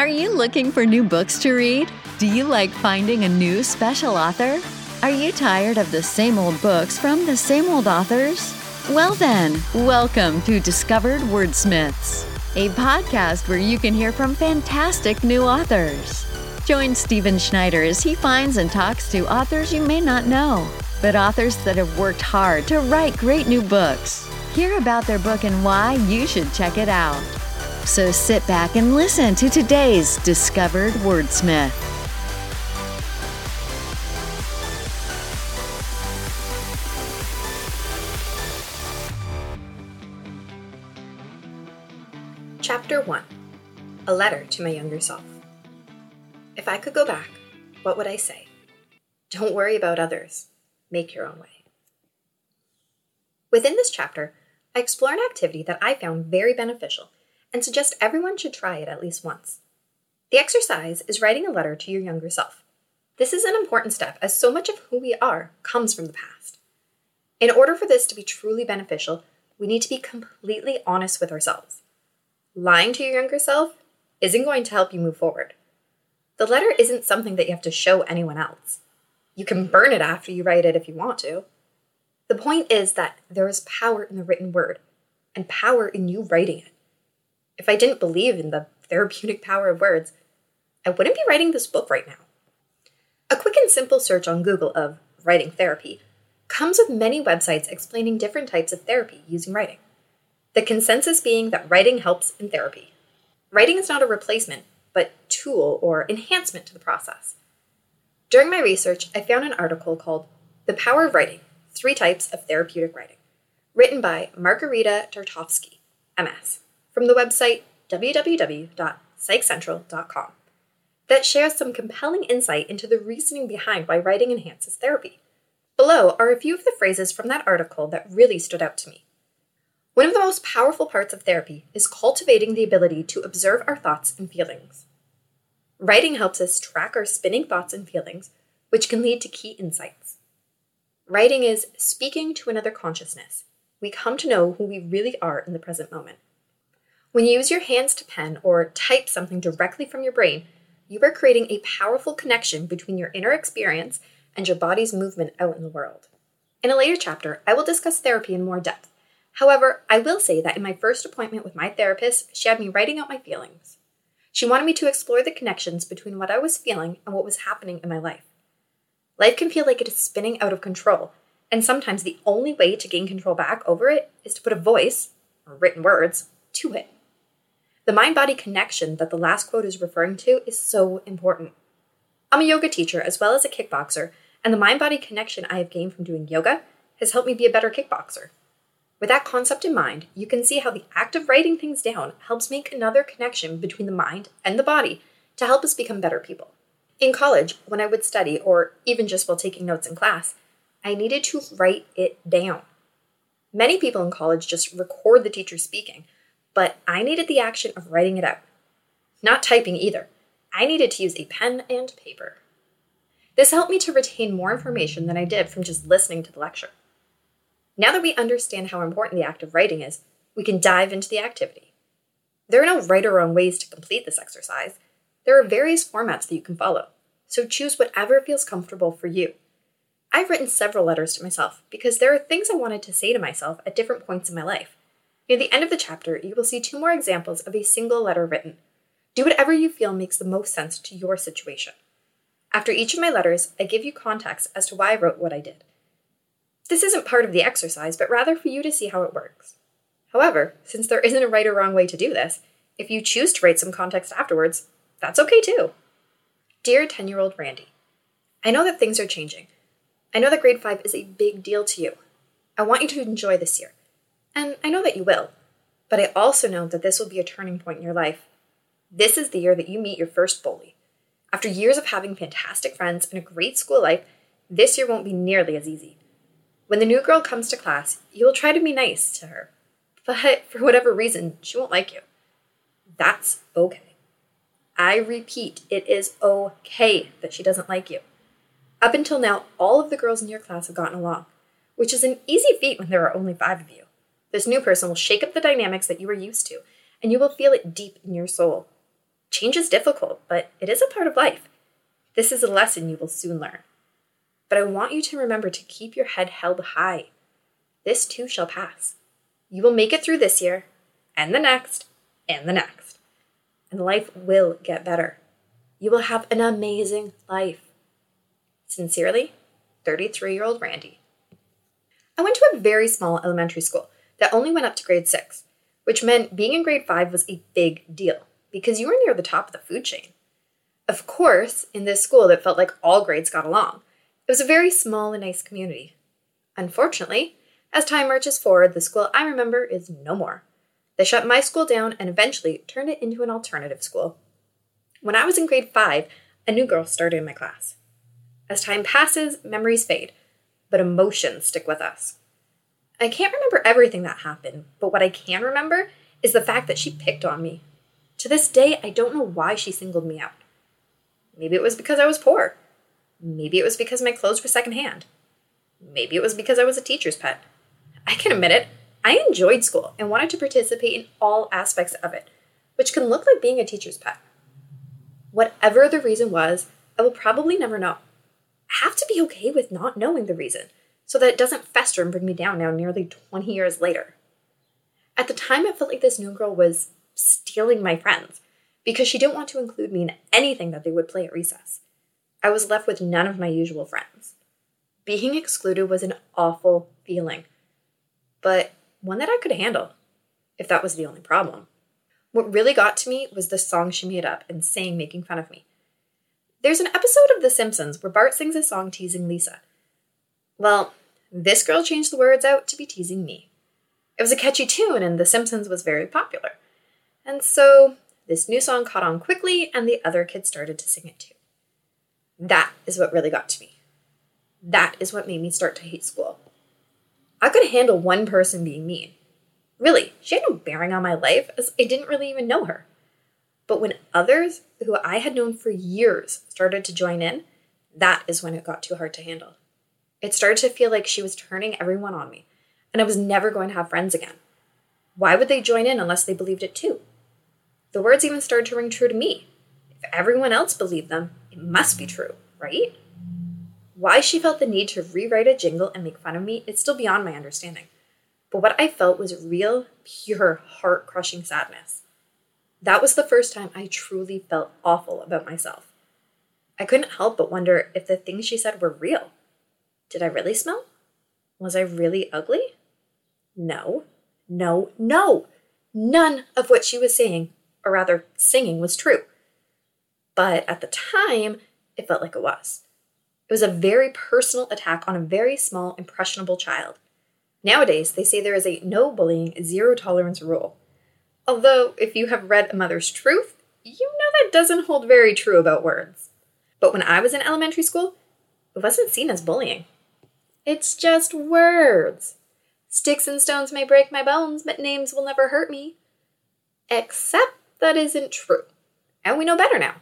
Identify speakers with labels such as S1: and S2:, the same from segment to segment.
S1: Are you looking for new books to read? Do you like finding a new special author? Are you tired of the same old books from the same old authors? Well, then, welcome to Discovered Wordsmiths, a podcast where you can hear from fantastic new authors. Join Stephen Schneider as he finds and talks to authors you may not know, but authors that have worked hard to write great new books. Hear about their book and why you should check it out. So sit back and listen to today's Discovered Wordsmith.
S2: Chapter 1 A Letter to My Younger Self. If I could go back, what would I say? Don't worry about others, make your own way. Within this chapter, I explore an activity that I found very beneficial and suggest everyone should try it at least once. The exercise is writing a letter to your younger self. This is an important step as so much of who we are comes from the past. In order for this to be truly beneficial, we need to be completely honest with ourselves. Lying to your younger self isn't going to help you move forward. The letter isn't something that you have to show anyone else. You can burn it after you write it if you want to. The point is that there is power in the written word and power in you writing it. If I didn't believe in the therapeutic power of words, I wouldn't be writing this book right now. A quick and simple search on Google of writing therapy comes with many websites explaining different types of therapy using writing. The consensus being that writing helps in therapy. Writing is not a replacement, but tool or enhancement to the process. During my research, I found an article called The Power of Writing Three Types of Therapeutic Writing, written by Margarita Tartakovsky, MS from the website www.psychcentral.com that shares some compelling insight into the reasoning behind why writing enhances therapy. Below are a few of the phrases from that article that really stood out to me. One of the most powerful parts of therapy is cultivating the ability to observe our thoughts and feelings. Writing helps us track our spinning thoughts and feelings, which can lead to key insights. Writing is speaking to another consciousness. We come to know who we really are in the present moment. When you use your hands to pen or type something directly from your brain, you are creating a powerful connection between your inner experience and your body's movement out in the world. In a later chapter, I will discuss therapy in more depth. However, I will say that in my first appointment with my therapist, she had me writing out my feelings. She wanted me to explore the connections between what I was feeling and what was happening in my life. Life can feel like it is spinning out of control, and sometimes the only way to gain control back over it is to put a voice, or written words, to it. The mind body connection that the last quote is referring to is so important. I'm a yoga teacher as well as a kickboxer, and the mind body connection I have gained from doing yoga has helped me be a better kickboxer. With that concept in mind, you can see how the act of writing things down helps make another connection between the mind and the body to help us become better people. In college, when I would study, or even just while taking notes in class, I needed to write it down. Many people in college just record the teacher speaking, but I needed the action of writing it out. Not typing either. I needed to use a pen and paper. This helped me to retain more information than I did from just listening to the lecture. Now that we understand how important the act of writing is, we can dive into the activity. There are no right or wrong ways to complete this exercise. There are various formats that you can follow, so choose whatever feels comfortable for you. I've written several letters to myself because there are things I wanted to say to myself at different points in my life. Near the end of the chapter, you will see two more examples of a single letter written. Do whatever you feel makes the most sense to your situation. After each of my letters, I give you context as to why I wrote what I did. This isn't part of the exercise, but rather for you to see how it works. However, since there isn't a right or wrong way to do this, if you choose to write some context afterwards, that's okay too. Dear 10 year old Randy, I know that things are changing. I know that grade 5 is a big deal to you. I want you to enjoy this year. And I know that you will. But I also know that this will be a turning point in your life. This is the year that you meet your first bully. After years of having fantastic friends and a great school life, this year won't be nearly as easy. When the new girl comes to class, you will try to be nice to her. But for whatever reason, she won't like you. That's okay. I repeat, it is okay that she doesn't like you. Up until now, all of the girls in your class have gotten along, which is an easy feat when there are only five of you. This new person will shake up the dynamics that you are used to, and you will feel it deep in your soul. Change is difficult, but it is a part of life. This is a lesson you will soon learn. But I want you to remember to keep your head held high. This too shall pass. You will make it through this year, and the next, and the next. And life will get better. You will have an amazing life. Sincerely, 33 year old Randy. I went to a very small elementary school that only went up to grade six, which meant being in grade five was a big deal because you were near the top of the food chain. Of course, in this school that felt like all grades got along, it was a very small and nice community. Unfortunately, as time marches forward, the school I remember is no more. They shut my school down and eventually turned it into an alternative school. When I was in grade five, a new girl started in my class. As time passes, memories fade, but emotions stick with us. I can't remember everything that happened, but what I can remember is the fact that she picked on me. To this day, I don't know why she singled me out. Maybe it was because I was poor. Maybe it was because my clothes were secondhand. Maybe it was because I was a teacher's pet. I can admit it, I enjoyed school and wanted to participate in all aspects of it, which can look like being a teacher's pet. Whatever the reason was, I will probably never know. I have to be okay with not knowing the reason so that it doesn't fester and bring me down now nearly 20 years later. At the time, it felt like this new girl was stealing my friends because she didn't want to include me in anything that they would play at recess. I was left with none of my usual friends. Being excluded was an awful feeling, but one that I could handle, if that was the only problem. What really got to me was the song she made up and sang making fun of me. There's an episode of The Simpsons where Bart sings a song teasing Lisa. Well, this girl changed the words out to be teasing me. It was a catchy tune, and The Simpsons was very popular. And so this new song caught on quickly, and the other kids started to sing it too. That is what really got to me. That is what made me start to hate school. I could handle one person being mean. Really, she had no bearing on my life, as I didn't really even know her. But when others who I had known for years started to join in, that is when it got too hard to handle. It started to feel like she was turning everyone on me, and I was never going to have friends again. Why would they join in unless they believed it too? The words even started to ring true to me. If everyone else believed them, it must be true, right? Why she felt the need to rewrite a jingle and make fun of me is still beyond my understanding. But what I felt was real, pure, heart crushing sadness. That was the first time I truly felt awful about myself. I couldn't help but wonder if the things she said were real. Did I really smell? Was I really ugly? No, no, no! None of what she was saying, or rather singing, was true. But at the time, it felt like it was. It was a very personal attack on a very small, impressionable child. Nowadays, they say there is a no bullying, zero tolerance rule. Although, if you have read A Mother's Truth, you know that doesn't hold very true about words. But when I was in elementary school, it wasn't seen as bullying. It's just words. Sticks and stones may break my bones, but names will never hurt me. Except that isn't true. And we know better now.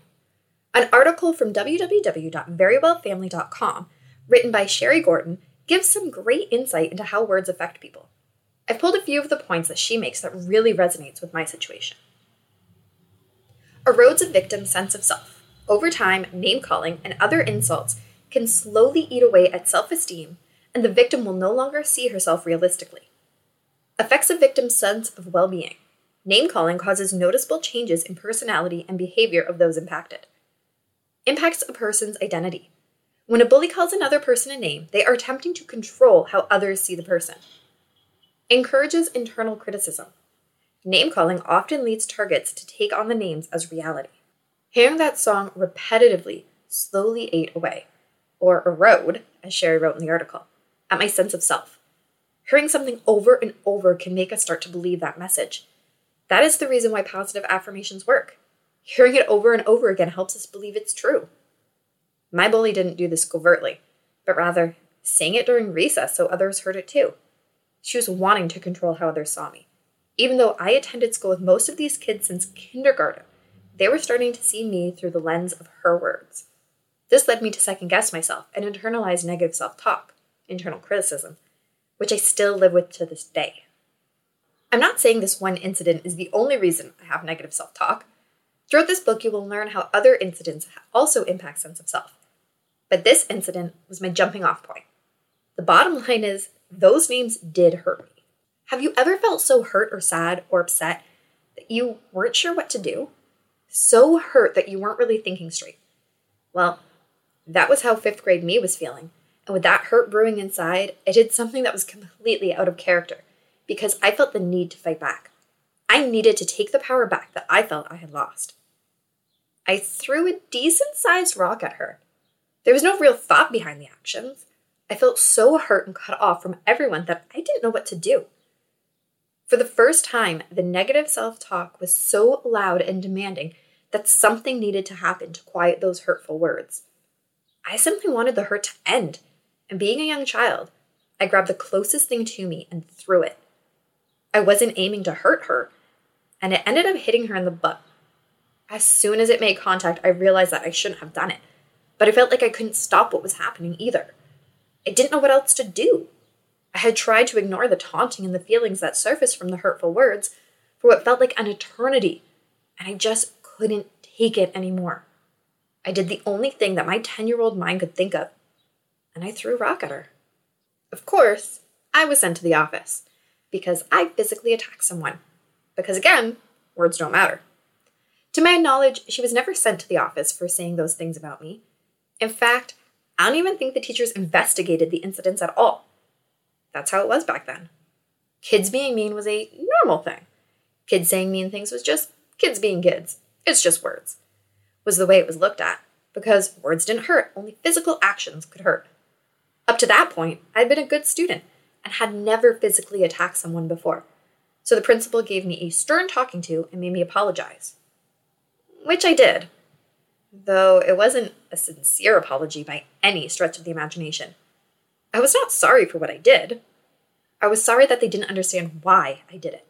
S2: An article from www.verywellfamily.com, written by Sherri Gordon, gives some great insight into how words affect people. I've pulled a few of the points that she makes that really resonates with my situation. Erodes a victim's sense of self. Over time, name calling and other insults can slowly eat away at self esteem, and the victim will no longer see herself realistically. Affects a victim's sense of well being. Name calling causes noticeable changes in personality and behavior of those impacted. Impacts a person's identity. When a bully calls another person a name, they are attempting to control how others see the person. Encourages internal criticism. Name calling often leads targets to take on the names as reality. Hearing that song repetitively slowly ate away, or erode, as Sherri wrote in the article, at my sense of self. Hearing something over and over can make us start to believe that message. That is the reason why positive affirmations work. Hearing it over and over again helps us believe it's true. My bully didn't do this covertly, but rather sang it during recess so others heard it too. She was wanting to control how others saw me. Even though I attended school with most of these kids since kindergarten, they were starting to see me through the lens of her words. This led me to second guess myself and internalize negative self talk, internal criticism, which I still live with to this day. I'm not saying this one incident is the only reason I have negative self talk. Throughout this book, you will learn how other incidents also impact sense of self. But this incident was my jumping off point. The bottom line is, those names did hurt me. Have you ever felt so hurt or sad or upset that you weren't sure what to do? So hurt that you weren't really thinking straight? Well, that was how fifth grade me was feeling. And with that hurt brewing inside, I did something that was completely out of character because I felt the need to fight back. I needed to take the power back that I felt I had lost. I threw a decent sized rock at her. There was no real thought behind the actions. I felt so hurt and cut off from everyone that I didn't know what to do. For the first time, the negative self talk was so loud and demanding that something needed to happen to quiet those hurtful words. I simply wanted the hurt to end, and being a young child, I grabbed the closest thing to me and threw it. I wasn't aiming to hurt her, and it ended up hitting her in the butt. As soon as it made contact, I realized that I shouldn't have done it, but I felt like I couldn't stop what was happening either. I didn't know what else to do. I had tried to ignore the taunting and the feelings that surfaced from the hurtful words for what felt like an eternity, and I just couldn't take it anymore. I did the only thing that my 10 year old mind could think of, and I threw a rock at her. Of course, I was sent to the office because I physically attacked someone. Because again, words don't matter. To my knowledge, she was never sent to the office for saying those things about me. In fact, I don't even think the teachers investigated the incidents at all. That's how it was back then. Kids being mean was a normal thing. Kids saying mean things was just kids being kids. It's just words. Was the way it was looked at. Because words didn't hurt, only physical actions could hurt. Up to that point, I'd been a good student and had never physically attacked someone before. So the principal gave me a stern talking to and made me apologize. Which I did, though it wasn't a sincere apology by any stretch of the imagination. I was not sorry for what I did. I was sorry that they didn't understand why I did it.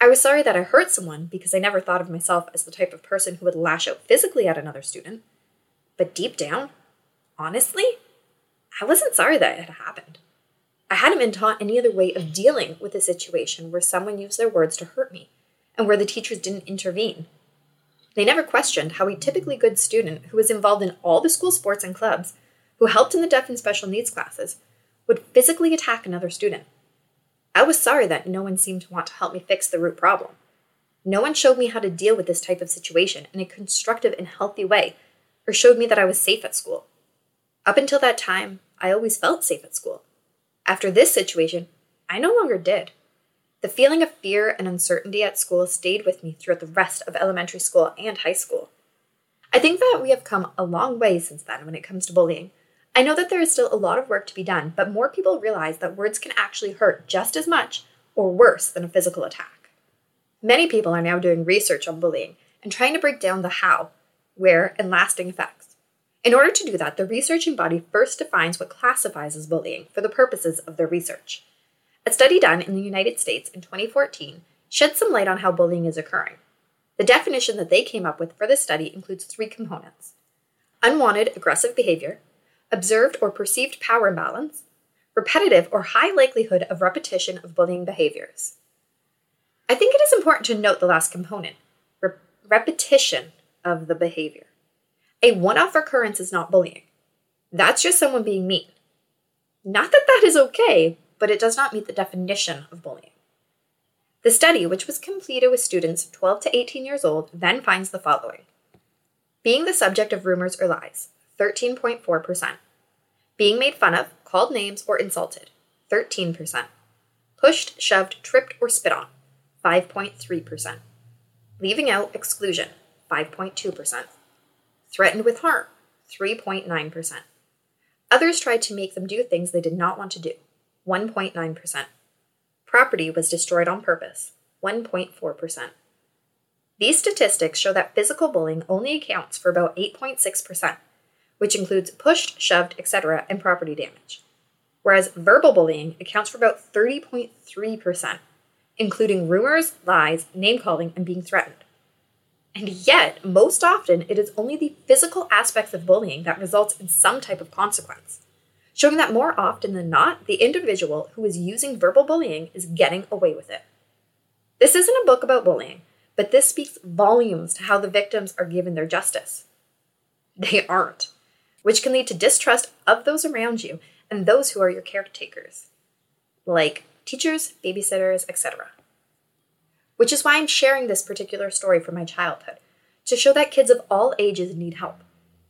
S2: I was sorry that I hurt someone because I never thought of myself as the type of person who would lash out physically at another student. But deep down, honestly, I wasn't sorry that it had happened. I hadn't been taught any other way of dealing with a situation where someone used their words to hurt me and where the teachers didn't intervene. They never questioned how a typically good student who was involved in all the school sports and clubs, who helped in the deaf and special needs classes, would physically attack another student. I was sorry that no one seemed to want to help me fix the root problem. No one showed me how to deal with this type of situation in a constructive and healthy way, or showed me that I was safe at school. Up until that time, I always felt safe at school. After this situation, I no longer did. The feeling of fear and uncertainty at school stayed with me throughout the rest of elementary school and high school. I think that we have come a long way since then when it comes to bullying. I know that there is still a lot of work to be done, but more people realize that words can actually hurt just as much or worse than a physical attack. Many people are now doing research on bullying and trying to break down the how, where, and lasting effects. In order to do that, the researching body first defines what classifies as bullying for the purposes of their research. A study done in the United States in 2014 shed some light on how bullying is occurring. The definition that they came up with for this study includes three components unwanted aggressive behavior, observed or perceived power imbalance, repetitive or high likelihood of repetition of bullying behaviors. I think it is important to note the last component re- repetition of the behavior. A one off occurrence is not bullying. That's just someone being mean. Not that that is okay, but it does not meet the definition of bullying. The study, which was completed with students 12 to 18 years old, then finds the following Being the subject of rumors or lies, 13.4%. Being made fun of, called names, or insulted, 13%. Pushed, shoved, tripped, or spit on, 5.3%. Leaving out exclusion, 5.2%. Threatened with harm, 3.9%. Others tried to make them do things they did not want to do, 1.9%. Property was destroyed on purpose, 1.4%. These statistics show that physical bullying only accounts for about 8.6%, which includes pushed, shoved, etc., and property damage, whereas verbal bullying accounts for about 30.3%, including rumors, lies, name calling, and being threatened. And yet, most often, it is only the physical aspects of bullying that results in some type of consequence showing that more often than not, the individual who is using verbal bullying is getting away with it. This isn't a book about bullying, but this speaks volumes to how the victims are given their justice. They aren't, which can lead to distrust of those around you and those who are your caretakers, like teachers, babysitters, etc. Which is why I'm sharing this particular story from my childhood, to show that kids of all ages need help,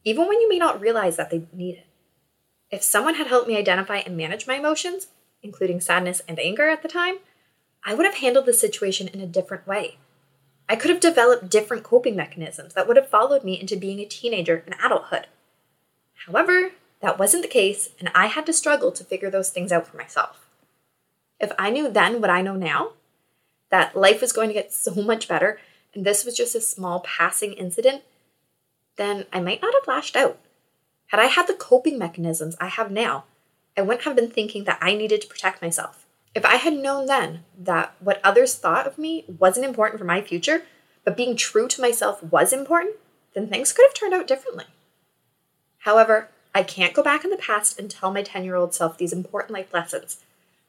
S2: even when you may not realize that they need it. If someone had helped me identify and manage my emotions, including sadness and anger at the time, I would have handled the situation in a different way. I could have developed different coping mechanisms that would have followed me into being a teenager and adulthood. However, that wasn't the case, and I had to struggle to figure those things out for myself. If I knew then what I know now, that life was going to get so much better, and this was just a small passing incident, then I might not have lashed out. Had I had the coping mechanisms I have now, I wouldn't have been thinking that I needed to protect myself. If I had known then that what others thought of me wasn't important for my future, but being true to myself was important, then things could have turned out differently. However, I can't go back in the past and tell my 10 year old self these important life lessons.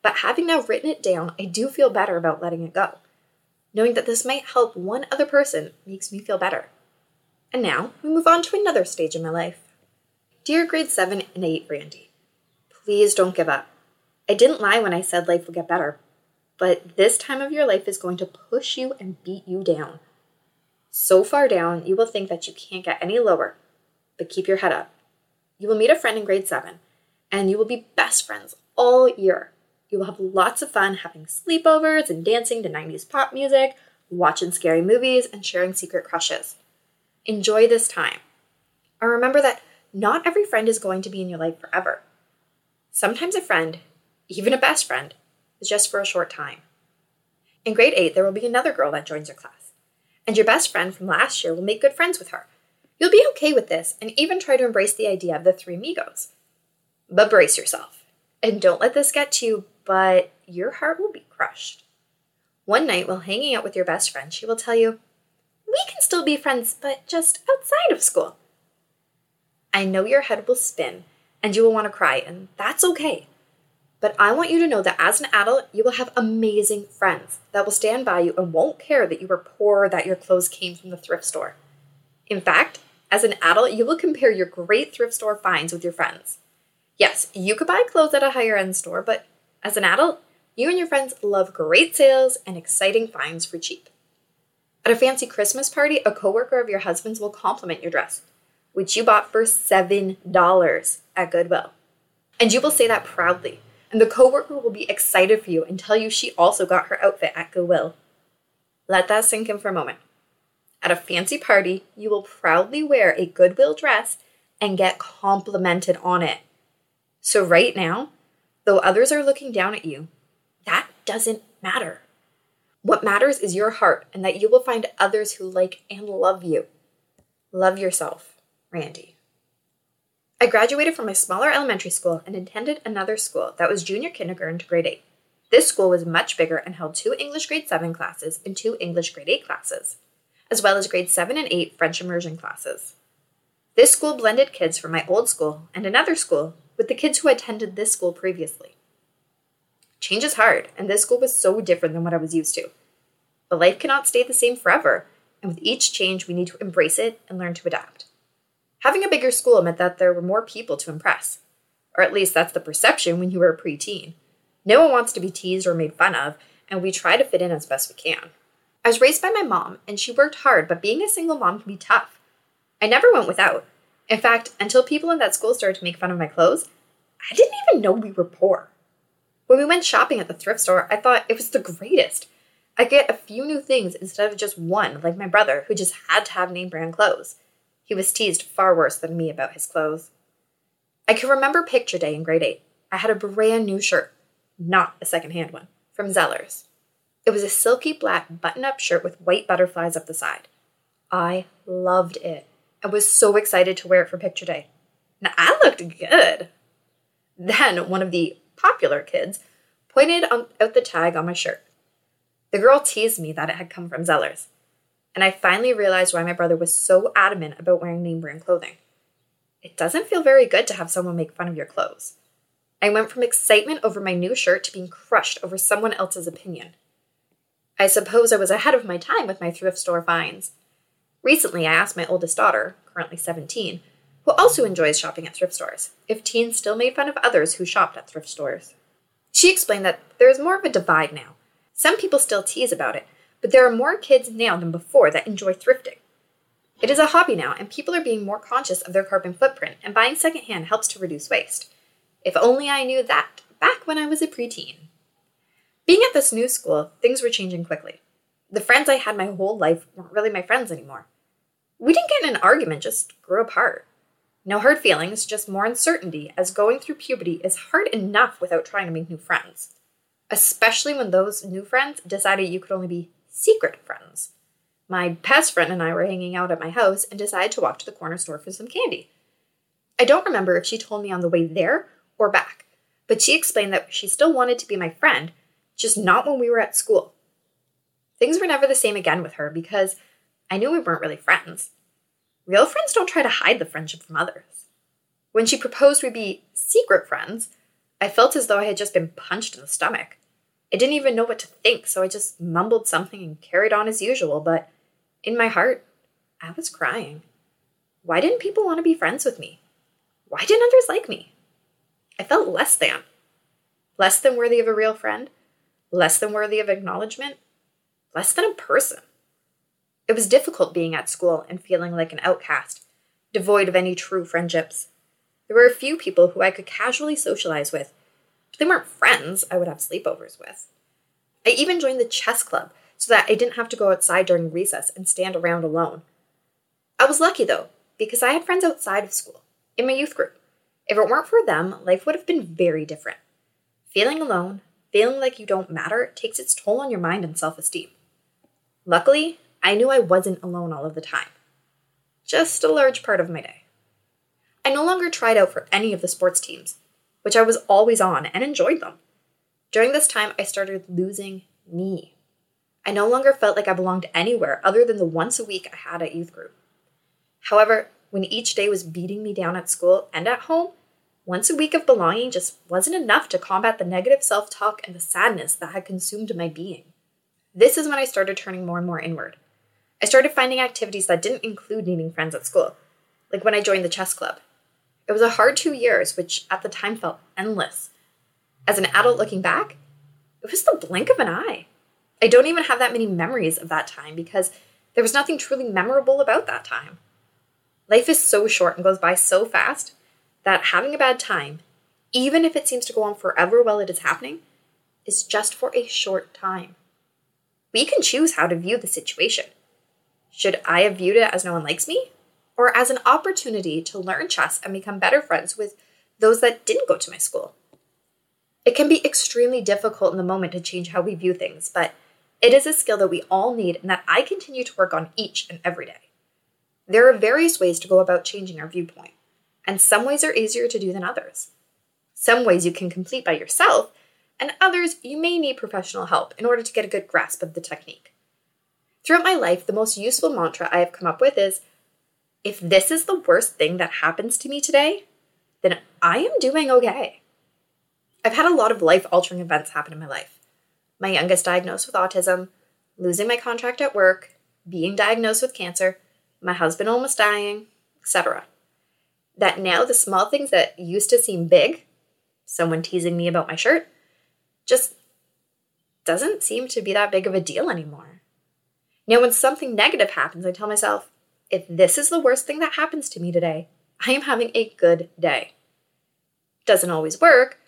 S2: But having now written it down, I do feel better about letting it go. Knowing that this might help one other person makes me feel better. And now we move on to another stage in my life. Dear grade 7 and 8 Randy, please don't give up. I didn't lie when I said life will get better, but this time of your life is going to push you and beat you down. So far down, you will think that you can't get any lower, but keep your head up. You will meet a friend in grade 7, and you will be best friends all year. You will have lots of fun having sleepovers and dancing to 90s pop music, watching scary movies, and sharing secret crushes. Enjoy this time. And remember that not every friend is going to be in your life forever. Sometimes a friend even a best friend, is just for a short time. In grade 8, there will be another girl that joins your class, and your best friend from last year will make good friends with her. You'll be okay with this and even try to embrace the idea of the three amigos. But brace yourself, and don't let this get to you, but your heart will be crushed. One night, while hanging out with your best friend, she will tell you, We can still be friends, but just outside of school. I know your head will spin and you will want to cry, and that's okay. But I want you to know that as an adult, you will have amazing friends that will stand by you and won't care that you were poor or that your clothes came from the thrift store. In fact, as an adult, you will compare your great thrift store finds with your friends. Yes, you could buy clothes at a higher end store, but as an adult, you and your friends love great sales and exciting finds for cheap. At a fancy Christmas party, a coworker of your husband's will compliment your dress, which you bought for $7 at Goodwill. And you will say that proudly and the coworker will be excited for you and tell you she also got her outfit at Goodwill. Let that sink in for a moment. At a fancy party, you will proudly wear a Goodwill dress and get complimented on it. So, right now, though others are looking down at you, that doesn't matter. What matters is your heart and that you will find others who like and love you. Love yourself, Randy. I graduated from a smaller elementary school and attended another school that was junior kindergarten to grade 8. This school was much bigger and held two English grade 7 classes and two English grade 8 classes, as well as grade 7 and 8 French immersion classes. This school blended kids from my old school and another school with the kids who attended this school previously. Change is hard, and this school was so different than what I was used to. But life cannot stay the same forever, and with each change, we need to embrace it and learn to adapt. Having a bigger school meant that there were more people to impress. Or at least that's the perception when you were a preteen. No one wants to be teased or made fun of, and we try to fit in as best we can. I was raised by my mom, and she worked hard, but being a single mom can be tough. I never went without. In fact, until people in that school started to make fun of my clothes, I didn't even know we were poor. When we went shopping at the thrift store, I thought it was the greatest. I get a few new things instead of just one, like my brother, who just had to have name brand clothes. He was teased far worse than me about his clothes. I can remember picture day in grade 8. I had a brand new shirt, not a secondhand one, from Zellers. It was a silky black button up shirt with white butterflies up the side. I loved it and was so excited to wear it for picture day. Now, I looked good. Then one of the popular kids pointed out the tag on my shirt. The girl teased me that it had come from Zellers and I finally realized why my brother was so adamant about wearing name brand clothing. It doesn't feel very good to have someone make fun of your clothes. I went from excitement over my new shirt to being crushed over someone else's opinion. I suppose I was ahead of my time with my thrift store finds. Recently, I asked my oldest daughter, currently 17, who also enjoys shopping at thrift stores, if teens still made fun of others who shopped at thrift stores. She explained that there is more of a divide now. Some people still tease about it, but there are more kids now than before that enjoy thrifting. It is a hobby now, and people are being more conscious of their carbon footprint, and buying secondhand helps to reduce waste. If only I knew that back when I was a preteen. Being at this new school, things were changing quickly. The friends I had my whole life weren't really my friends anymore. We didn't get in an argument, just grew apart. No hard feelings, just more uncertainty, as going through puberty is hard enough without trying to make new friends. Especially when those new friends decided you could only be secret friends. My best friend and I were hanging out at my house and decided to walk to the corner store for some candy. I don't remember if she told me on the way there or back, but she explained that she still wanted to be my friend, just not when we were at school. Things were never the same again with her because I knew we weren't really friends. Real friends don't try to hide the friendship from others. When she proposed we be secret friends, I felt as though I had just been punched in the stomach. I didn't even know what to think, so I just mumbled something and carried on as usual, but in my heart, I was crying. Why didn't people want to be friends with me? Why didn't others like me? I felt less than. Less than worthy of a real friend, less than worthy of acknowledgement, less than a person. It was difficult being at school and feeling like an outcast, devoid of any true friendships. There were a few people who I could casually socialize with, but they weren't friends I would have sleepovers with. I even joined the chess club so that I didn't have to go outside during recess and stand around alone. I was lucky though, because I had friends outside of school, in my youth group. If it weren't for them, life would have been very different. Feeling alone, feeling like you don't matter, takes its toll on your mind and self esteem. Luckily, I knew I wasn't alone all of the time. Just a large part of my day. I no longer tried out for any of the sports teams, which I was always on and enjoyed them. During this time, I started losing me. I no longer felt like I belonged anywhere other than the once a week I had at youth group. However, when each day was beating me down at school and at home, once a week of belonging just wasn't enough to combat the negative self talk and the sadness that had consumed my being. This is when I started turning more and more inward. I started finding activities that didn't include needing friends at school, like when I joined the chess club. It was a hard two years, which at the time felt endless. As an adult looking back, it was the blink of an eye. I don't even have that many memories of that time because there was nothing truly memorable about that time. Life is so short and goes by so fast that having a bad time, even if it seems to go on forever while it is happening, is just for a short time. We can choose how to view the situation. Should I have viewed it as no one likes me? Or as an opportunity to learn chess and become better friends with those that didn't go to my school? It can be extremely difficult in the moment to change how we view things, but it is a skill that we all need and that I continue to work on each and every day. There are various ways to go about changing our viewpoint, and some ways are easier to do than others. Some ways you can complete by yourself, and others you may need professional help in order to get a good grasp of the technique. Throughout my life, the most useful mantra I have come up with is if this is the worst thing that happens to me today, then I am doing okay. I've had a lot of life altering events happen in my life my youngest diagnosed with autism, losing my contract at work, being diagnosed with cancer, my husband almost dying, etc. That now the small things that used to seem big, someone teasing me about my shirt, just doesn't seem to be that big of a deal anymore. Now, when something negative happens, I tell myself, if this is the worst thing that happens to me today, I am having a good day. Doesn't always work,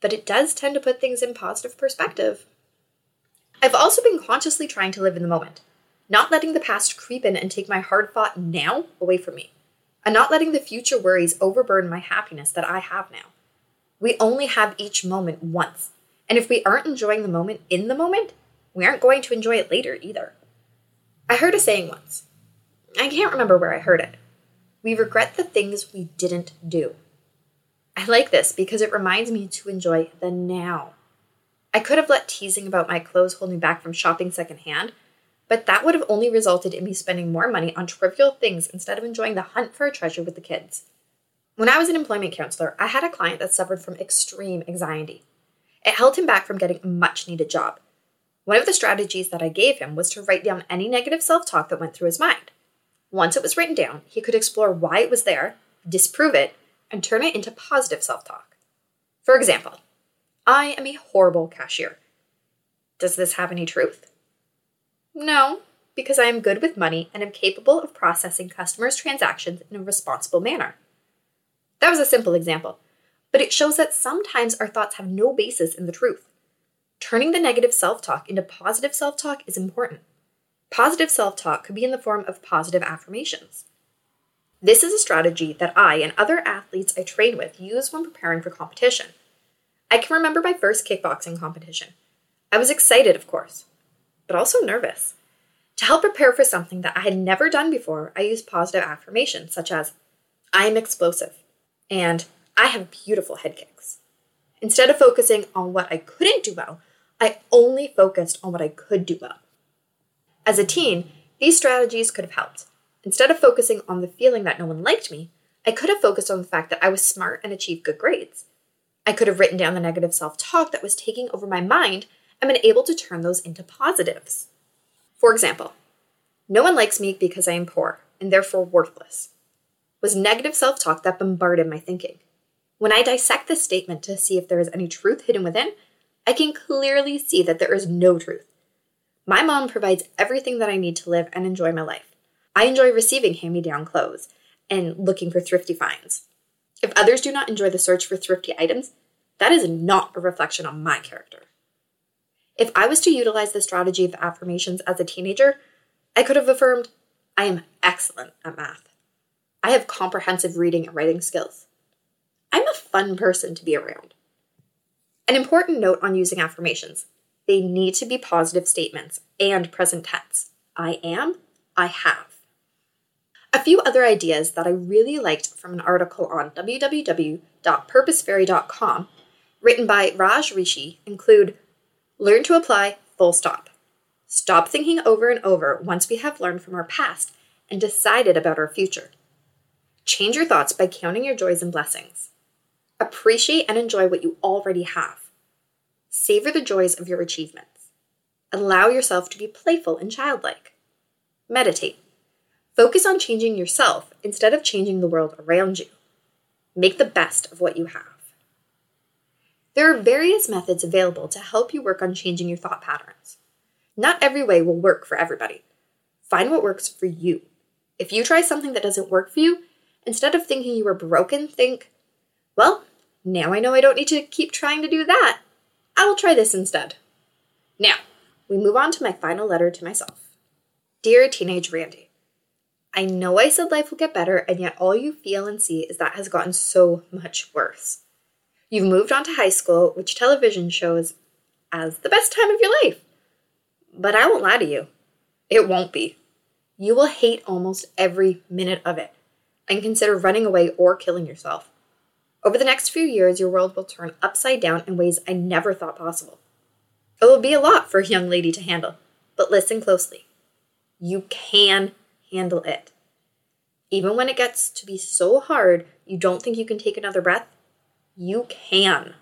S2: but it does tend to put things in positive perspective. I've also been consciously trying to live in the moment, not letting the past creep in and take my hard fought now away from me, and not letting the future worries overburden my happiness that I have now. We only have each moment once, and if we aren't enjoying the moment in the moment, we aren't going to enjoy it later either. I heard a saying once. I can't remember where I heard it. We regret the things we didn't do. I like this because it reminds me to enjoy the now I could have let teasing about my clothes hold me back from shopping secondhand, but that would have only resulted in me spending more money on trivial things instead of enjoying the hunt for a treasure with the kids. When I was an employment counselor, I had a client that suffered from extreme anxiety. It held him back from getting a much needed job. One of the strategies that I gave him was to write down any negative self talk that went through his mind. Once it was written down, he could explore why it was there, disprove it, and turn it into positive self talk. For example, I am a horrible cashier. Does this have any truth? No, because I am good with money and am capable of processing customers' transactions in a responsible manner. That was a simple example, but it shows that sometimes our thoughts have no basis in the truth. Turning the negative self talk into positive self talk is important. Positive self talk could be in the form of positive affirmations. This is a strategy that I and other athletes I train with use when preparing for competition. I can remember my first kickboxing competition. I was excited, of course, but also nervous. To help prepare for something that I had never done before, I used positive affirmations such as, I am explosive, and I have beautiful head kicks. Instead of focusing on what I couldn't do well, I only focused on what I could do well. As a teen, these strategies could have helped. Instead of focusing on the feeling that no one liked me, I could have focused on the fact that I was smart and achieved good grades. I could have written down the negative self talk that was taking over my mind and been able to turn those into positives. For example, no one likes me because I am poor and therefore worthless was negative self talk that bombarded my thinking. When I dissect this statement to see if there is any truth hidden within, I can clearly see that there is no truth. My mom provides everything that I need to live and enjoy my life. I enjoy receiving hand me down clothes and looking for thrifty finds. If others do not enjoy the search for thrifty items, that is not a reflection on my character. If I was to utilize the strategy of affirmations as a teenager, I could have affirmed, I am excellent at math. I have comprehensive reading and writing skills. I'm a fun person to be around. An important note on using affirmations they need to be positive statements and present tense. I am, I have. A few other ideas that I really liked from an article on www.purposefairy.com written by Raj Rishi include Learn to apply full stop. Stop thinking over and over once we have learned from our past and decided about our future. Change your thoughts by counting your joys and blessings. Appreciate and enjoy what you already have. Savor the joys of your achievements. Allow yourself to be playful and childlike. Meditate. Focus on changing yourself instead of changing the world around you. Make the best of what you have. There are various methods available to help you work on changing your thought patterns. Not every way will work for everybody. Find what works for you. If you try something that doesn't work for you, Instead of thinking you are broken, think, well, now I know I don't need to keep trying to do that. I will try this instead. Now, we move on to my final letter to myself. Dear Teenage Randy, I know I said life will get better, and yet all you feel and see is that has gotten so much worse. You've moved on to high school, which television shows as the best time of your life. But I won't lie to you, it won't be. You will hate almost every minute of it and consider running away or killing yourself. Over the next few years, your world will turn upside down in ways I never thought possible. It will be a lot for a young lady to handle, but listen closely. You can handle it. Even when it gets to be so hard you don't think you can take another breath, you can.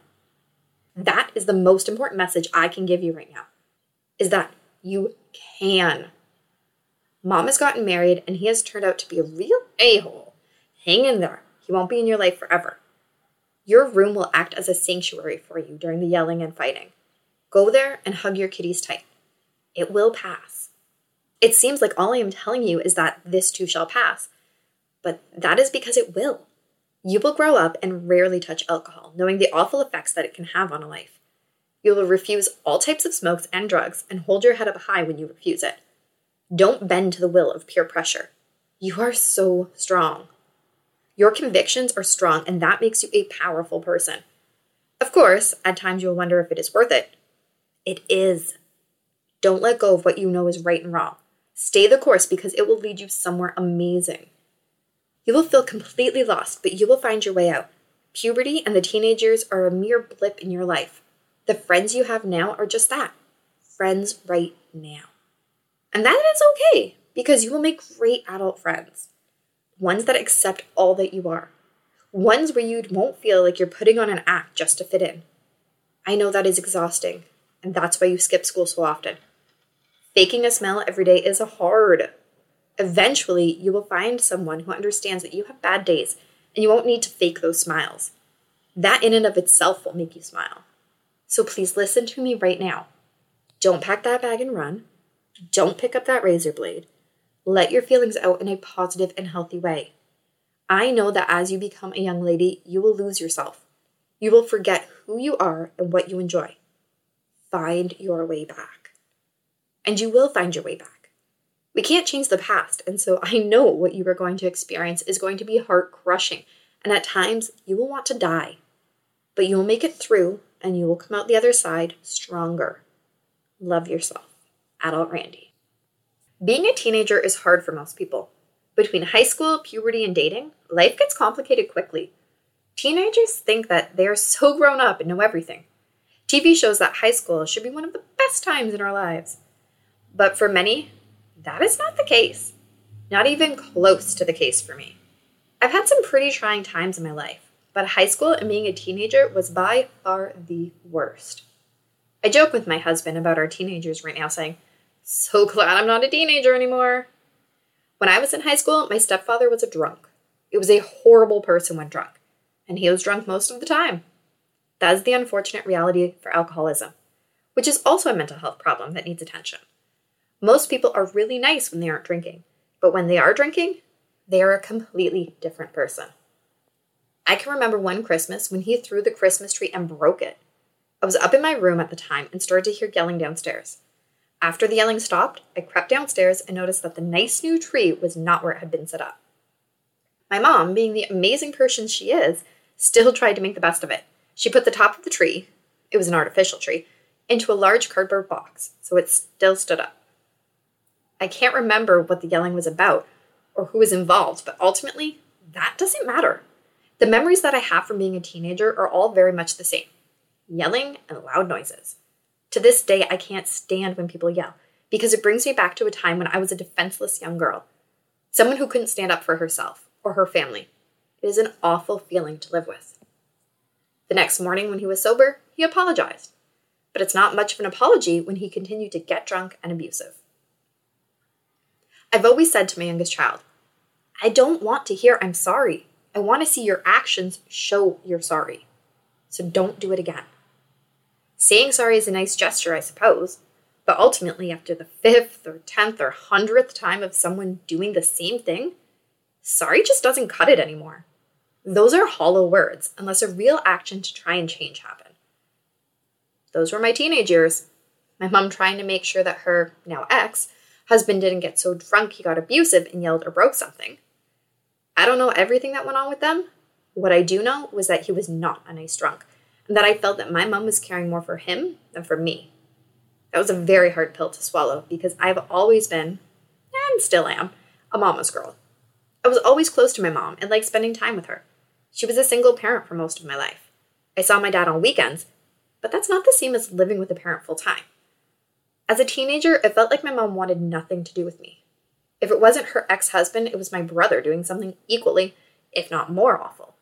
S2: That is the most important message I can give you right now. Is that you can. Mom has gotten married and he has turned out to be a real a hole. Hang in there. He won't be in your life forever. Your room will act as a sanctuary for you during the yelling and fighting. Go there and hug your kitties tight. It will pass. It seems like all I am telling you is that this too shall pass, but that is because it will. You will grow up and rarely touch alcohol, knowing the awful effects that it can have on a life. You will refuse all types of smokes and drugs and hold your head up high when you refuse it. Don't bend to the will of peer pressure. You are so strong. Your convictions are strong, and that makes you a powerful person. Of course, at times you'll wonder if it is worth it. It is. Don't let go of what you know is right and wrong. Stay the course because it will lead you somewhere amazing. You will feel completely lost, but you will find your way out. Puberty and the teenagers are a mere blip in your life. The friends you have now are just that friends right now. And that is okay because you will make great adult friends ones that accept all that you are, ones where you won't feel like you're putting on an act just to fit in. I know that is exhausting, and that's why you skip school so often. Faking a smile every day is hard. Eventually, you will find someone who understands that you have bad days and you won't need to fake those smiles. That, in and of itself, will make you smile. So please listen to me right now. Don't pack that bag and run. Don't pick up that razor blade. Let your feelings out in a positive and healthy way. I know that as you become a young lady, you will lose yourself. You will forget who you are and what you enjoy. Find your way back. And you will find your way back. We can't change the past, and so I know what you are going to experience is going to be heart crushing, and at times you will want to die. But you will make it through, and you will come out the other side stronger. Love yourself. Adult Randy. Being a teenager is hard for most people. Between high school, puberty, and dating, life gets complicated quickly. Teenagers think that they are so grown up and know everything. TV shows that high school should be one of the best times in our lives. But for many, that is not the case. Not even close to the case for me. I've had some pretty trying times in my life, but high school and being a teenager was by far the worst. I joke with my husband about our teenagers right now, saying, So glad I'm not a teenager anymore. When I was in high school, my stepfather was a drunk. It was a horrible person when drunk and he was drunk most of the time. That is the unfortunate reality for alcoholism, which is also a mental health problem that needs attention. Most people are really nice when they aren't drinking, but when they are drinking, they are a completely different person. I can remember one Christmas when he threw the Christmas tree and broke it. I was up in my room at the time and started to hear yelling downstairs. After the yelling stopped, I crept downstairs and noticed that the nice new tree was not where it had been set up. My mom, being the amazing person she is, still tried to make the best of it. She put the top of the tree, it was an artificial tree, into a large cardboard box, so it still stood up. I can't remember what the yelling was about or who was involved, but ultimately, that doesn't matter. The memories that I have from being a teenager are all very much the same yelling and loud noises. To this day, I can't stand when people yell because it brings me back to a time when I was a defenseless young girl, someone who couldn't stand up for herself or her family it is an awful feeling to live with. The next morning, when he was sober, he apologized. But it's not much of an apology when he continued to get drunk and abusive. I've always said to my youngest child, I don't want to hear I'm sorry. I want to see your actions show you're sorry. So don't do it again. Saying sorry is a nice gesture, I suppose, but ultimately, after the fifth or tenth or hundredth time of someone doing the same thing, sorry just doesn't cut it anymore. Those are hollow words unless a real action to try and change happen. Those were my teenage years. My mom trying to make sure that her, now ex, husband didn't get so drunk he got abusive and yelled or broke something. I don't know everything that went on with them. What I do know was that he was not a nice drunk, that I felt that my mom was caring more for him than for me. That was a very hard pill to swallow because I've always been, and still am, a mama's girl. I was always close to my mom and liked spending time with her. She was a single parent for most of my life. I saw my dad on weekends, but that's not the same as living with a parent full time. As a teenager, it felt like my mom wanted nothing to do with me. If it wasn't her ex husband, it was my brother doing something equally, if not more awful.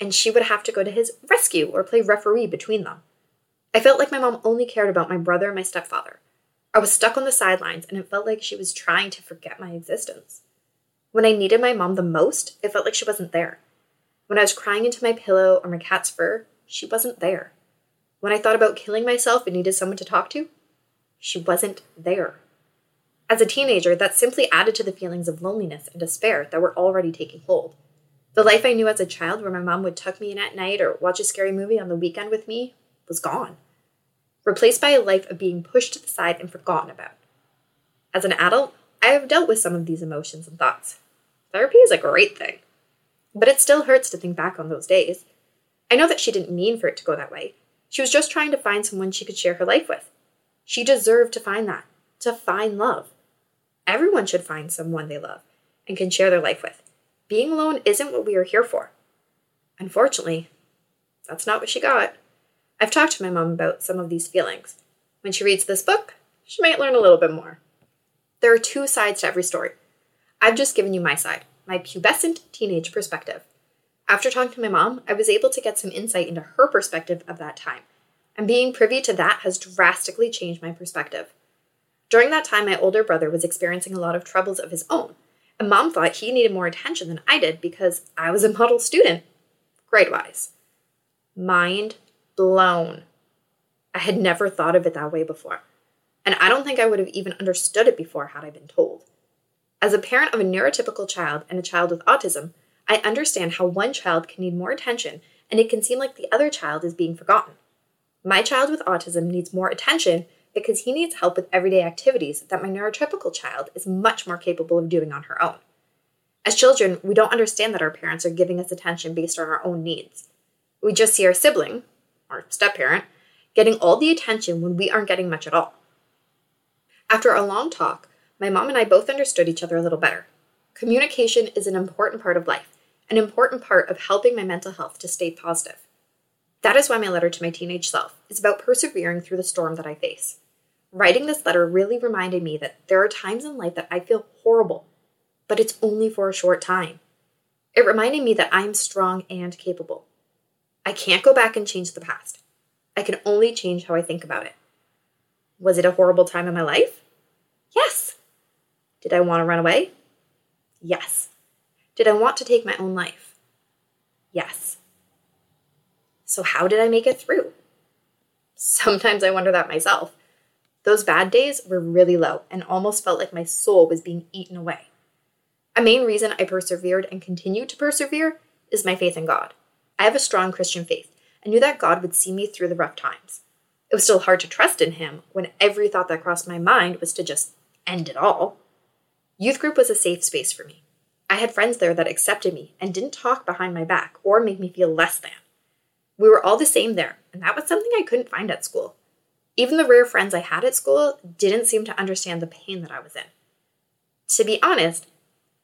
S2: And she would have to go to his rescue or play referee between them. I felt like my mom only cared about my brother and my stepfather. I was stuck on the sidelines, and it felt like she was trying to forget my existence. When I needed my mom the most, it felt like she wasn't there. When I was crying into my pillow or my cat's fur, she wasn't there. When I thought about killing myself and needed someone to talk to, she wasn't there. As a teenager, that simply added to the feelings of loneliness and despair that were already taking hold. The life I knew as a child, where my mom would tuck me in at night or watch a scary movie on the weekend with me, was gone, replaced by a life of being pushed to the side and forgotten about. As an adult, I have dealt with some of these emotions and thoughts. Therapy is a great thing. But it still hurts to think back on those days. I know that she didn't mean for it to go that way. She was just trying to find someone she could share her life with. She deserved to find that, to find love. Everyone should find someone they love and can share their life with. Being alone isn't what we are here for. Unfortunately, that's not what she got. I've talked to my mom about some of these feelings. When she reads this book, she might learn a little bit more. There are two sides to every story. I've just given you my side my pubescent teenage perspective. After talking to my mom, I was able to get some insight into her perspective of that time. and being privy to that has drastically changed my perspective. During that time, my older brother was experiencing a lot of troubles of his own, and mom thought he needed more attention than I did because I was a model student, grade wise. Mind blown. I had never thought of it that way before, and I don't think I would have even understood it before had I been told. As a parent of a neurotypical child and a child with autism, I understand how one child can need more attention and it can seem like the other child is being forgotten. My child with autism needs more attention because he needs help with everyday activities that my neurotypical child is much more capable of doing on her own. As children, we don't understand that our parents are giving us attention based on our own needs. We just see our sibling, our step parent, getting all the attention when we aren't getting much at all. After a long talk, my mom and I both understood each other a little better. Communication is an important part of life, an important part of helping my mental health to stay positive. That is why my letter to my teenage self is about persevering through the storm that I face. Writing this letter really reminded me that there are times in life that I feel horrible, but it's only for a short time. It reminded me that I am strong and capable. I can't go back and change the past. I can only change how I think about it. Was it a horrible time in my life? Yes. Did I want to run away? Yes. Did I want to take my own life? Yes. So, how did I make it through? Sometimes I wonder that myself. Those bad days were really low and almost felt like my soul was being eaten away. A main reason I persevered and continue to persevere is my faith in God. I have a strong Christian faith and knew that God would see me through the rough times. It was still hard to trust in Him when every thought that crossed my mind was to just end it all. Youth group was a safe space for me. I had friends there that accepted me and didn't talk behind my back or make me feel less than. We were all the same there, and that was something I couldn't find at school. Even the rare friends I had at school didn't seem to understand the pain that I was in. To be honest,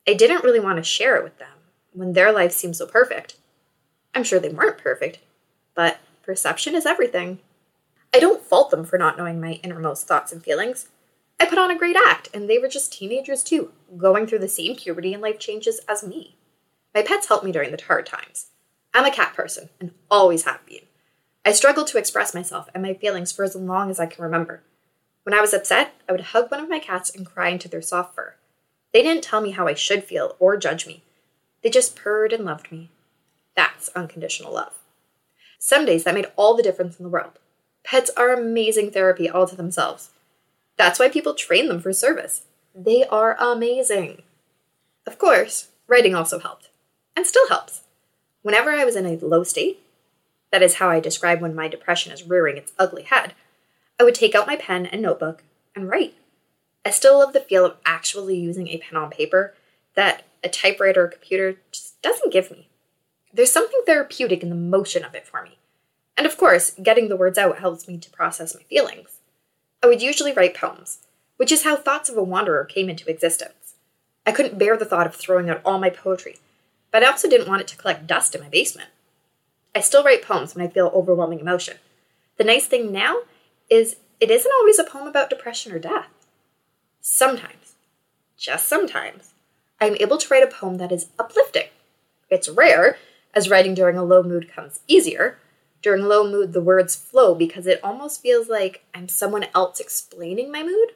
S2: I didn't really want to share it with them when their lives seemed so perfect. I'm sure they weren't perfect, but perception is everything. I don't fault them for not knowing my innermost thoughts and feelings. I put on a great act, and they were just teenagers too, going through the same puberty and life changes as me. My pets helped me during the hard times. I'm a cat person, and always have been. I struggled to express myself and my feelings for as long as I can remember. When I was upset, I would hug one of my cats and cry into their soft fur. They didn't tell me how I should feel or judge me. They just purred and loved me. That's unconditional love. Some days that made all the difference in the world. Pets are amazing therapy all to themselves. That's why people train them for service. They are amazing. Of course, writing also helped, and still helps. Whenever I was in a low state, that is how I describe when my depression is rearing its ugly head, I would take out my pen and notebook and write. I still love the feel of actually using a pen on paper that a typewriter or computer just doesn't give me. There's something therapeutic in the motion of it for me. And of course, getting the words out helps me to process my feelings. I would usually write poems, which is how Thoughts of a Wanderer came into existence. I couldn't bear the thought of throwing out all my poetry, but I also didn't want it to collect dust in my basement. I still write poems when I feel overwhelming emotion. The nice thing now is it isn't always a poem about depression or death. Sometimes, just sometimes, I am able to write a poem that is uplifting. It's rare, as writing during a low mood comes easier, during low mood, the words flow because it almost feels like I'm someone else explaining my mood.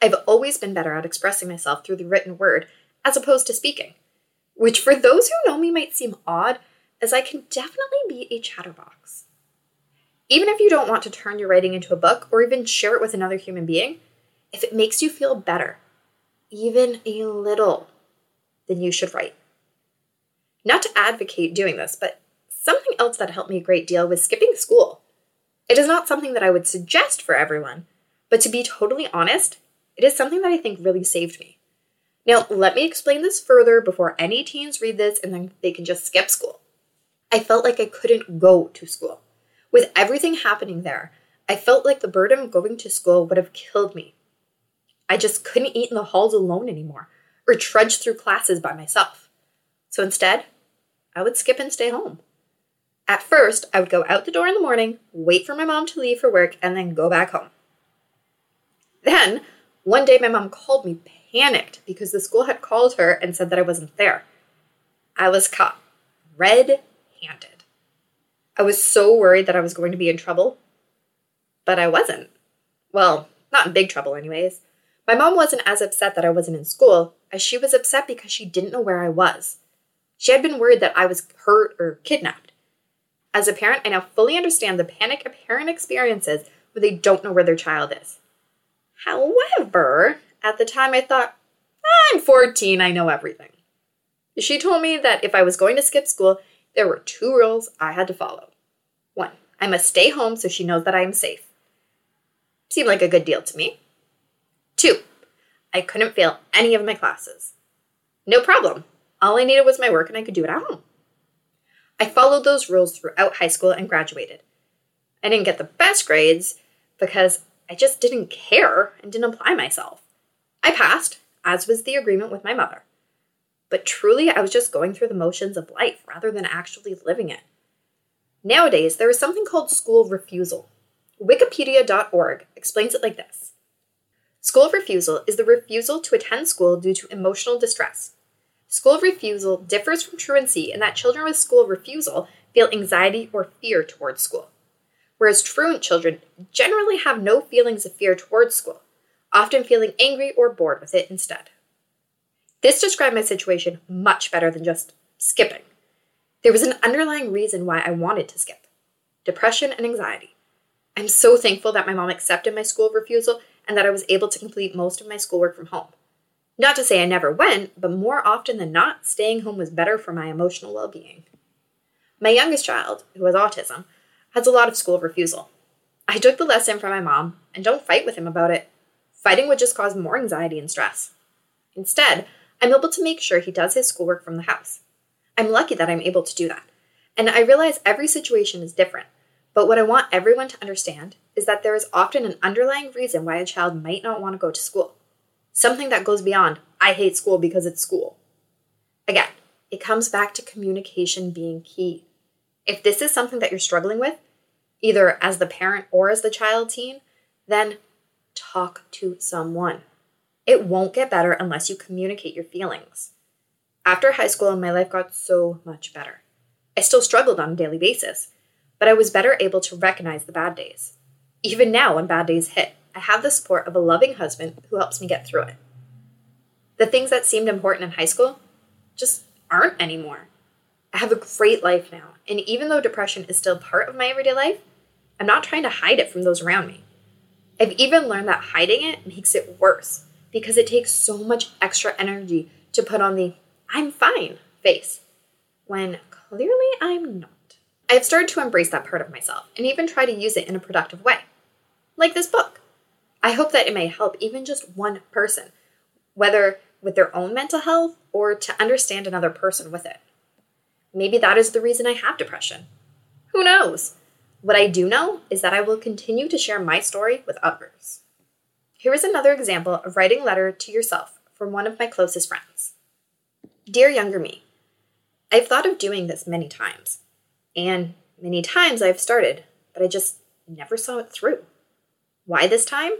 S2: I've always been better at expressing myself through the written word as opposed to speaking, which for those who know me might seem odd, as I can definitely be a chatterbox. Even if you don't want to turn your writing into a book or even share it with another human being, if it makes you feel better, even a little, then you should write. Not to advocate doing this, but Something else that helped me a great deal was skipping school. It is not something that I would suggest for everyone, but to be totally honest, it is something that I think really saved me. Now, let me explain this further before any teens read this and then they can just skip school. I felt like I couldn't go to school. With everything happening there, I felt like the burden of going to school would have killed me. I just couldn't eat in the halls alone anymore or trudge through classes by myself. So instead, I would skip and stay home. At first, I would go out the door in the morning, wait for my mom to leave for work, and then go back home. Then, one day my mom called me panicked because the school had called her and said that I wasn't there. I was caught red handed. I was so worried that I was going to be in trouble. But I wasn't. Well, not in big trouble, anyways. My mom wasn't as upset that I wasn't in school as she was upset because she didn't know where I was. She had been worried that I was hurt or kidnapped. As a parent, I now fully understand the panic a parent experiences when they don't know where their child is. However, at the time I thought, I'm 14, I know everything. She told me that if I was going to skip school, there were two rules I had to follow. One, I must stay home so she knows that I am safe. Seemed like a good deal to me. Two, I couldn't fail any of my classes. No problem. All I needed was my work and I could do it at home. I followed those rules throughout high school and graduated. I didn't get the best grades because I just didn't care and didn't apply myself. I passed, as was the agreement with my mother. But truly, I was just going through the motions of life rather than actually living it. Nowadays, there is something called school refusal. Wikipedia.org explains it like this School refusal is the refusal to attend school due to emotional distress. School refusal differs from truancy in that children with school refusal feel anxiety or fear towards school, whereas truant children generally have no feelings of fear towards school, often feeling angry or bored with it instead. This described my situation much better than just skipping. There was an underlying reason why I wanted to skip depression and anxiety. I'm so thankful that my mom accepted my school refusal and that I was able to complete most of my schoolwork from home. Not to say I never went, but more often than not, staying home was better for my emotional well being. My youngest child, who has autism, has a lot of school refusal. I took the lesson from my mom and don't fight with him about it. Fighting would just cause more anxiety and stress. Instead, I'm able to make sure he does his schoolwork from the house. I'm lucky that I'm able to do that. And I realize every situation is different. But what I want everyone to understand is that there is often an underlying reason why a child might not want to go to school. Something that goes beyond, I hate school because it's school. Again, it comes back to communication being key. If this is something that you're struggling with, either as the parent or as the child teen, then talk to someone. It won't get better unless you communicate your feelings. After high school, my life got so much better. I still struggled on a daily basis, but I was better able to recognize the bad days. Even now, when bad days hit, I have the support of a loving husband who helps me get through it. The things that seemed important in high school just aren't anymore. I have a great life now, and even though depression is still part of my everyday life, I'm not trying to hide it from those around me. I've even learned that hiding it makes it worse because it takes so much extra energy to put on the I'm fine face when clearly I'm not. I have started to embrace that part of myself and even try to use it in a productive way. Like this book. I hope that it may help even just one person, whether with their own mental health or to understand another person with it. Maybe that is the reason I have depression. Who knows? What I do know is that I will continue to share my story with others. Here is another example of writing a letter to yourself from one of my closest friends. Dear younger me, I've thought of doing this many times, and many times I've started, but I just never saw it through. Why this time?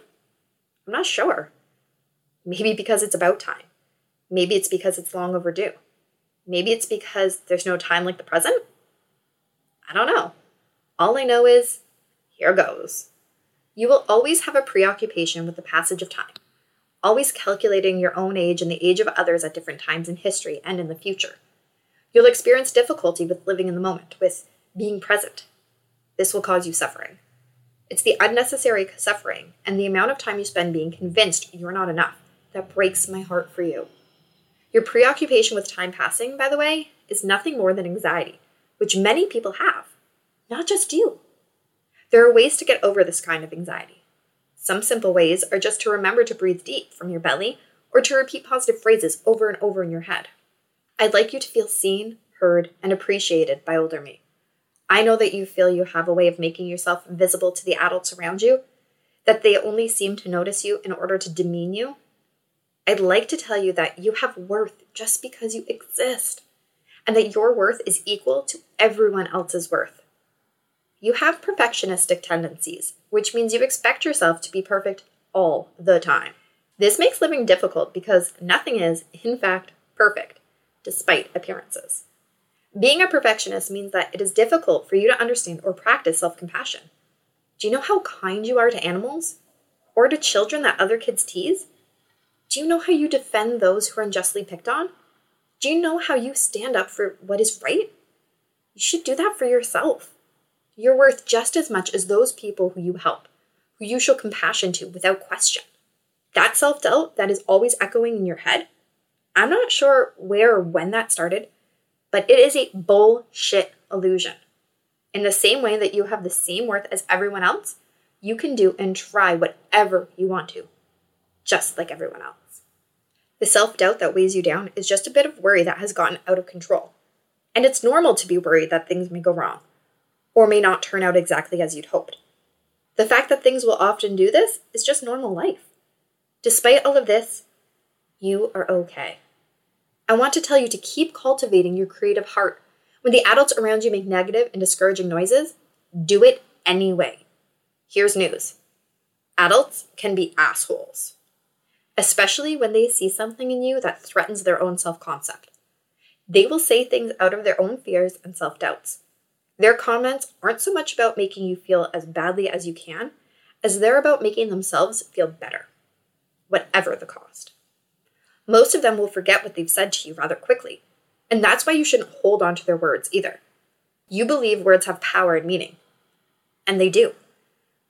S2: I'm not sure. Maybe because it's about time. Maybe it's because it's long overdue. Maybe it's because there's no time like the present. I don't know. All I know is here goes. You will always have a preoccupation with the passage of time, always calculating your own age and the age of others at different times in history and in the future. You'll experience difficulty with living in the moment, with being present. This will cause you suffering. It's the unnecessary suffering and the amount of time you spend being convinced you're not enough that breaks my heart for you. Your preoccupation with time passing, by the way, is nothing more than anxiety, which many people have, not just you. There are ways to get over this kind of anxiety. Some simple ways are just to remember to breathe deep from your belly or to repeat positive phrases over and over in your head. I'd like you to feel seen, heard, and appreciated by older me. I know that you feel you have a way of making yourself visible to the adults around you, that they only seem to notice you in order to demean you. I'd like to tell you that you have worth just because you exist, and that your worth is equal to everyone else's worth. You have perfectionistic tendencies, which means you expect yourself to be perfect all the time. This makes living difficult because nothing is, in fact, perfect despite appearances. Being a perfectionist means that it is difficult for you to understand or practice self compassion. Do you know how kind you are to animals? Or to children that other kids tease? Do you know how you defend those who are unjustly picked on? Do you know how you stand up for what is right? You should do that for yourself. You're worth just as much as those people who you help, who you show compassion to without question. That self doubt that is always echoing in your head, I'm not sure where or when that started, but it is a bullshit illusion. In the same way that you have the same worth as everyone else, you can do and try whatever you want to, just like everyone else. The self doubt that weighs you down is just a bit of worry that has gotten out of control. And it's normal to be worried that things may go wrong, or may not turn out exactly as you'd hoped. The fact that things will often do this is just normal life. Despite all of this, you are okay. I want to tell you to keep cultivating your creative heart when the adults around you make negative and discouraging noises, do it anyway. Here's news adults can be assholes, especially when they see something in you that threatens their own self concept. They will say things out of their own fears and self doubts. Their comments aren't so much about making you feel as badly as you can as they're about making themselves feel better, whatever the cost. Most of them will forget what they've said to you rather quickly and that's why you shouldn't hold on to their words either. You believe words have power and meaning. And they do.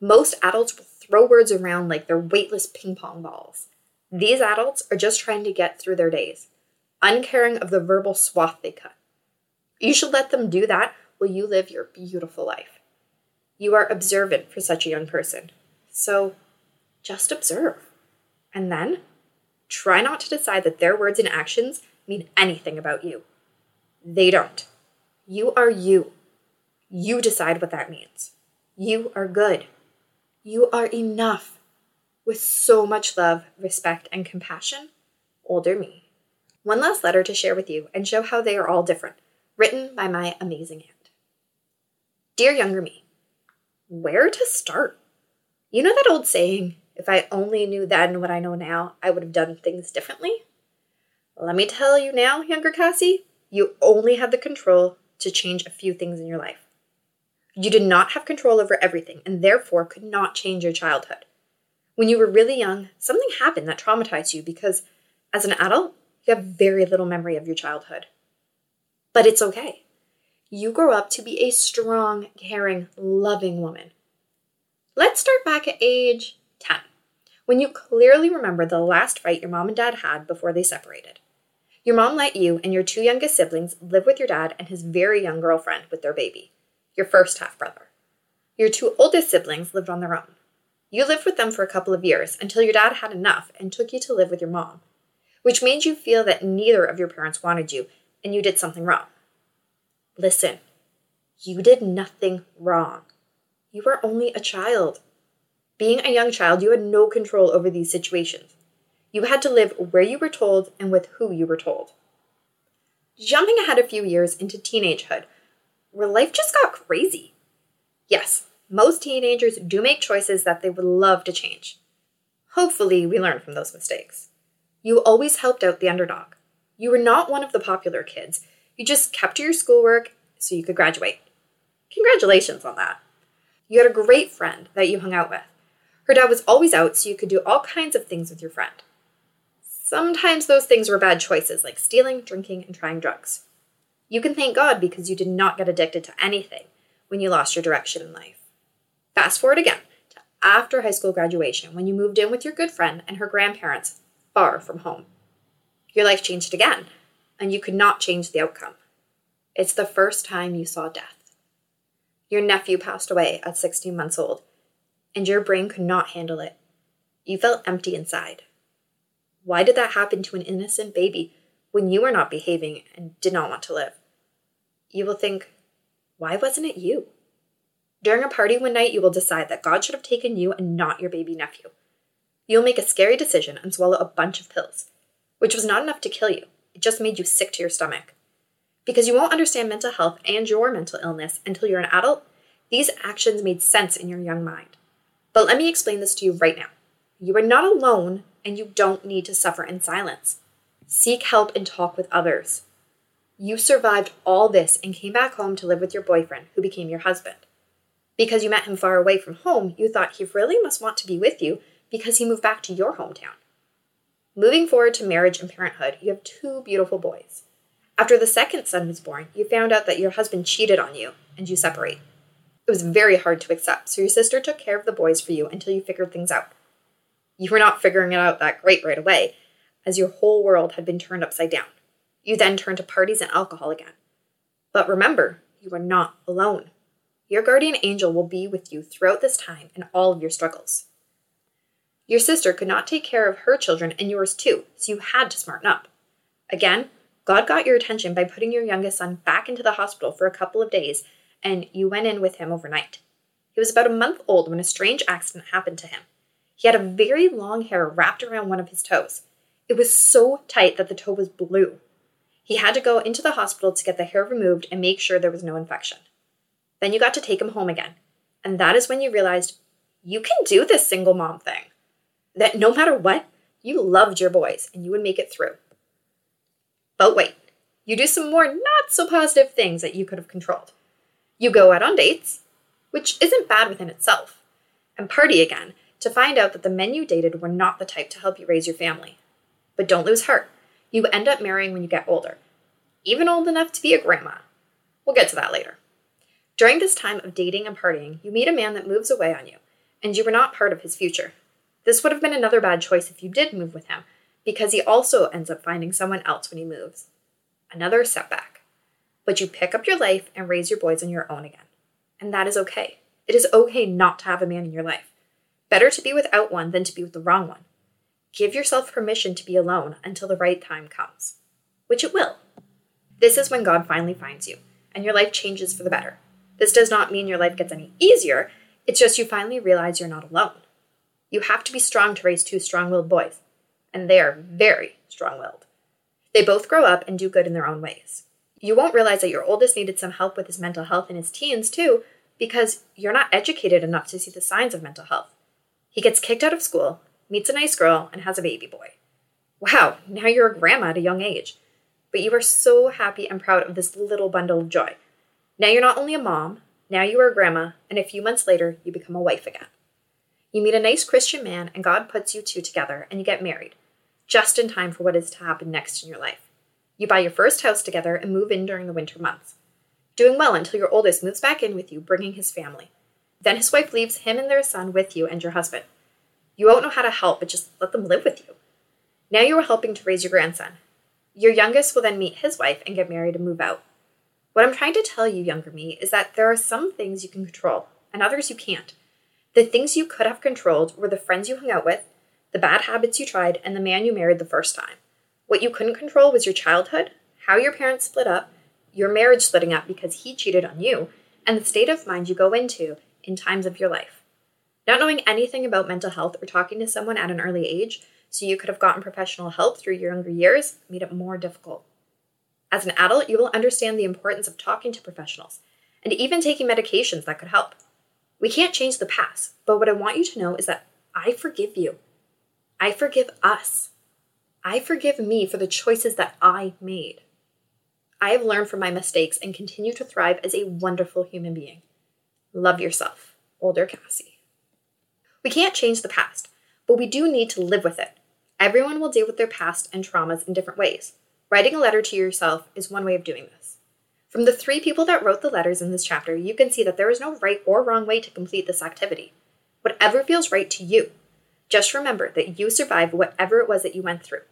S2: Most adults will throw words around like they're weightless ping pong balls. These adults are just trying to get through their days, uncaring of the verbal swath they cut. You should let them do that while you live your beautiful life. You are observant for such a young person. So just observe. And then try not to decide that their words and actions mean anything about you. They don't. You are you. You decide what that means. You are good. You are enough. With so much love, respect, and compassion, older me. One last letter to share with you and show how they are all different, written by my amazing aunt. Dear younger me, where to start? You know that old saying, if I only knew then what I know now, I would have done things differently? Let me tell you now, younger Cassie, you only had the control to change a few things in your life. You did not have control over everything and therefore could not change your childhood. When you were really young, something happened that traumatized you because, as an adult, you have very little memory of your childhood. But it's okay. You grow up to be a strong, caring, loving woman. Let's start back at age 10, when you clearly remember the last fight your mom and dad had before they separated. Your mom let you and your two youngest siblings live with your dad and his very young girlfriend with their baby, your first half brother. Your two oldest siblings lived on their own. You lived with them for a couple of years until your dad had enough and took you to live with your mom, which made you feel that neither of your parents wanted you and you did something wrong. Listen, you did nothing wrong. You were only a child. Being a young child, you had no control over these situations. You had to live where you were told and with who you were told. Jumping ahead a few years into teenagehood, where life just got crazy. Yes, most teenagers do make choices that they would love to change. Hopefully, we learn from those mistakes. You always helped out the underdog. You were not one of the popular kids. You just kept to your schoolwork so you could graduate. Congratulations on that. You had a great friend that you hung out with. Her dad was always out, so you could do all kinds of things with your friend. Sometimes those things were bad choices, like stealing, drinking, and trying drugs. You can thank God because you did not get addicted to anything when you lost your direction in life. Fast forward again to after high school graduation when you moved in with your good friend and her grandparents far from home. Your life changed again, and you could not change the outcome. It's the first time you saw death. Your nephew passed away at 16 months old, and your brain could not handle it. You felt empty inside. Why did that happen to an innocent baby when you were not behaving and did not want to live? You will think, why wasn't it you? During a party one night, you will decide that God should have taken you and not your baby nephew. You'll make a scary decision and swallow a bunch of pills, which was not enough to kill you. It just made you sick to your stomach. Because you won't understand mental health and your mental illness until you're an adult, these actions made sense in your young mind. But let me explain this to you right now. You are not alone and you don't need to suffer in silence. Seek help and talk with others. You survived all this and came back home to live with your boyfriend, who became your husband. Because you met him far away from home, you thought he really must want to be with you because he moved back to your hometown. Moving forward to marriage and parenthood, you have two beautiful boys. After the second son was born, you found out that your husband cheated on you and you separate. It was very hard to accept, so your sister took care of the boys for you until you figured things out. You were not figuring it out that great right away, as your whole world had been turned upside down. You then turned to parties and alcohol again. But remember, you are not alone. Your guardian angel will be with you throughout this time and all of your struggles. Your sister could not take care of her children and yours too, so you had to smarten up. Again, God got your attention by putting your youngest son back into the hospital for a couple of days, and you went in with him overnight. He was about a month old when a strange accident happened to him. He had a very long hair wrapped around one of his toes. It was so tight that the toe was blue. He had to go into the hospital to get the hair removed and make sure there was no infection. Then you got to take him home again. And that is when you realized you can do this single mom thing. That no matter what, you loved your boys and you would make it through. But wait, you do some more not so positive things that you could have controlled. You go out on dates, which isn't bad within itself, and party again to find out that the men you dated were not the type to help you raise your family. But don't lose heart. You end up marrying when you get older, even old enough to be a grandma. We'll get to that later. During this time of dating and partying, you meet a man that moves away on you, and you were not part of his future. This would have been another bad choice if you did move with him, because he also ends up finding someone else when he moves. Another setback. But you pick up your life and raise your boys on your own again. And that is okay. It is okay not to have a man in your life. Better to be without one than to be with the wrong one. Give yourself permission to be alone until the right time comes, which it will. This is when God finally finds you, and your life changes for the better. This does not mean your life gets any easier, it's just you finally realize you're not alone. You have to be strong to raise two strong willed boys, and they are very strong willed. They both grow up and do good in their own ways. You won't realize that your oldest needed some help with his mental health in his teens, too, because you're not educated enough to see the signs of mental health. He gets kicked out of school, meets a nice girl, and has a baby boy. Wow, now you're a grandma at a young age. But you are so happy and proud of this little bundle of joy. Now you're not only a mom, now you are a grandma, and a few months later, you become a wife again. You meet a nice Christian man, and God puts you two together, and you get married, just in time for what is to happen next in your life. You buy your first house together and move in during the winter months, doing well until your oldest moves back in with you, bringing his family. Then his wife leaves him and their son with you and your husband. You won't know how to help, but just let them live with you. Now you are helping to raise your grandson. Your youngest will then meet his wife and get married and move out. What I'm trying to tell you, younger me, is that there are some things you can control and others you can't. The things you could have controlled were the friends you hung out with, the bad habits you tried, and the man you married the first time. What you couldn't control was your childhood, how your parents split up, your marriage splitting up because he cheated on you, and the state of mind you go into in times of your life. Not knowing anything about mental health or talking to someone at an early age, so you could have gotten professional help through your younger years, made it more difficult. As an adult, you will understand the importance of talking to professionals and even taking medications that could help. We can't change the past, but what I want you to know is that I forgive you. I forgive us. I forgive me for the choices that I made. I have learned from my mistakes and continue to thrive as a wonderful human being. Love yourself, older Cassie. We can't change the past, but we do need to live with it. Everyone will deal with their past and traumas in different ways. Writing a letter to yourself is one way of doing this. From the three people that wrote the letters in this chapter, you can see that there is no right or wrong way to complete this activity. Whatever feels right to you. Just remember that you survived whatever it was that you went through.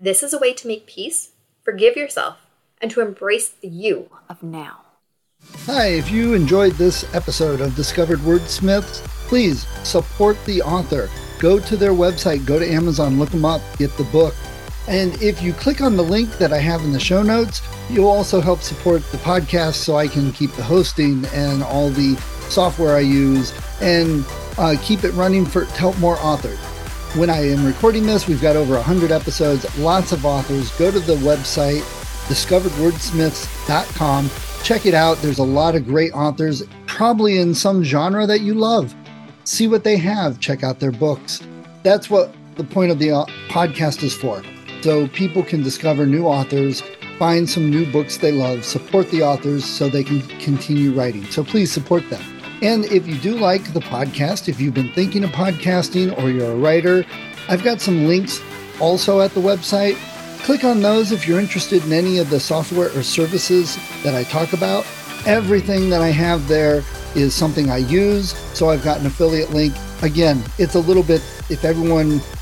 S2: This is a way to make peace, forgive yourself, and to embrace the you of now.
S3: Hi, if you enjoyed this episode of Discovered Wordsmiths, please support the author. Go to their website, go to Amazon, look them up, get the book. And if you click on the link that I have in the show notes, you'll also help support the podcast so I can keep the hosting and all the software I use and uh, keep it running for to help more authors. When I am recording this, we've got over 100 episodes, lots of authors. Go to the website, discoveredwordsmiths.com. Check it out. There's a lot of great authors, probably in some genre that you love. See what they have, check out their books. That's what the point of the uh, podcast is for so people can discover new authors, find some new books they love, support the authors so they can continue writing. So please support them. And if you do like the podcast, if you've been thinking of podcasting or you're a writer, I've got some links also at the website. Click on those if you're interested in any of the software or services that I talk about. Everything that I have there is something I use, so I've got an affiliate link. Again, it's a little bit, if everyone